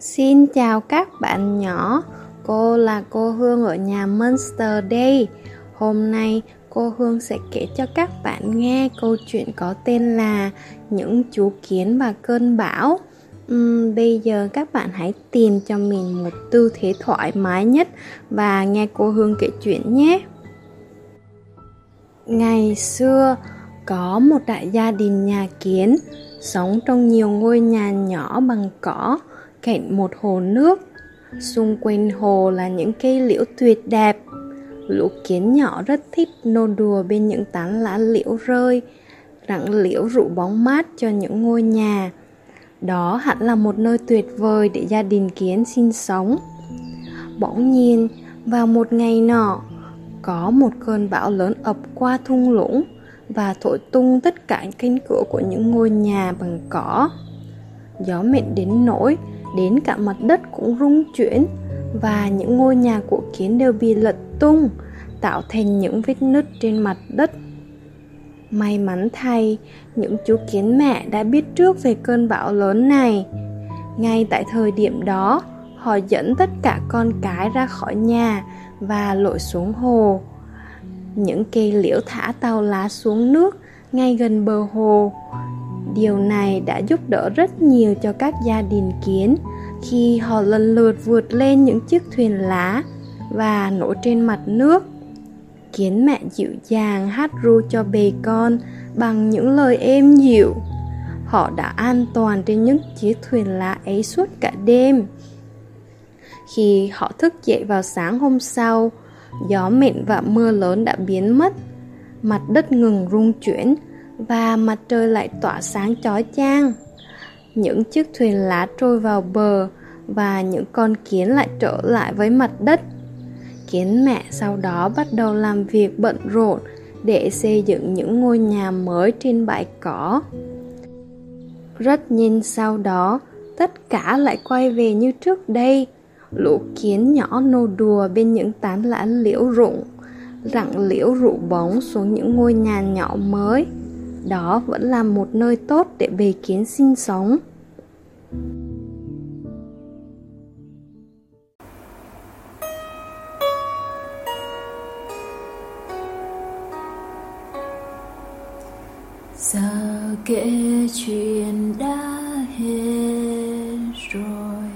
Xin chào các bạn nhỏ, cô là cô Hương ở nhà Monster đây. Hôm nay cô Hương sẽ kể cho các bạn nghe câu chuyện có tên là Những chú kiến và cơn bão. Uhm, bây giờ các bạn hãy tìm cho mình một tư thế thoải mái nhất và nghe cô Hương kể chuyện nhé. Ngày xưa, có một đại gia đình nhà kiến sống trong nhiều ngôi nhà nhỏ bằng cỏ cạnh một hồ nước. Xung quanh hồ là những cây liễu tuyệt đẹp. Lũ kiến nhỏ rất thích nô đùa bên những tán lá liễu rơi, rặng liễu rụ bóng mát cho những ngôi nhà. Đó hẳn là một nơi tuyệt vời để gia đình kiến sinh sống. Bỗng nhiên, vào một ngày nọ, có một cơn bão lớn ập qua thung lũng và thổi tung tất cả cánh cửa của những ngôi nhà bằng cỏ. Gió mạnh đến nỗi đến cả mặt đất cũng rung chuyển và những ngôi nhà của kiến đều bị lật tung, tạo thành những vết nứt trên mặt đất. May mắn thay, những chú kiến mẹ đã biết trước về cơn bão lớn này. Ngay tại thời điểm đó, họ dẫn tất cả con cái ra khỏi nhà và lội xuống hồ. Những cây liễu thả tàu lá xuống nước ngay gần bờ hồ điều này đã giúp đỡ rất nhiều cho các gia đình kiến khi họ lần lượt vượt lên những chiếc thuyền lá và nổi trên mặt nước. Kiến mẹ dịu dàng hát ru cho bề con bằng những lời êm dịu. Họ đã an toàn trên những chiếc thuyền lá ấy suốt cả đêm. Khi họ thức dậy vào sáng hôm sau, gió mạnh và mưa lớn đã biến mất. Mặt đất ngừng rung chuyển và mặt trời lại tỏa sáng chói chang. Những chiếc thuyền lá trôi vào bờ và những con kiến lại trở lại với mặt đất. Kiến mẹ sau đó bắt đầu làm việc bận rộn để xây dựng những ngôi nhà mới trên bãi cỏ. Rất nhanh sau đó, tất cả lại quay về như trước đây. Lũ kiến nhỏ nô đùa bên những tán lá liễu rụng, rặng liễu rụ bóng xuống những ngôi nhà nhỏ mới đó vẫn là một nơi tốt để bầy kiến sinh sống. Giờ kể chuyện đã hết rồi.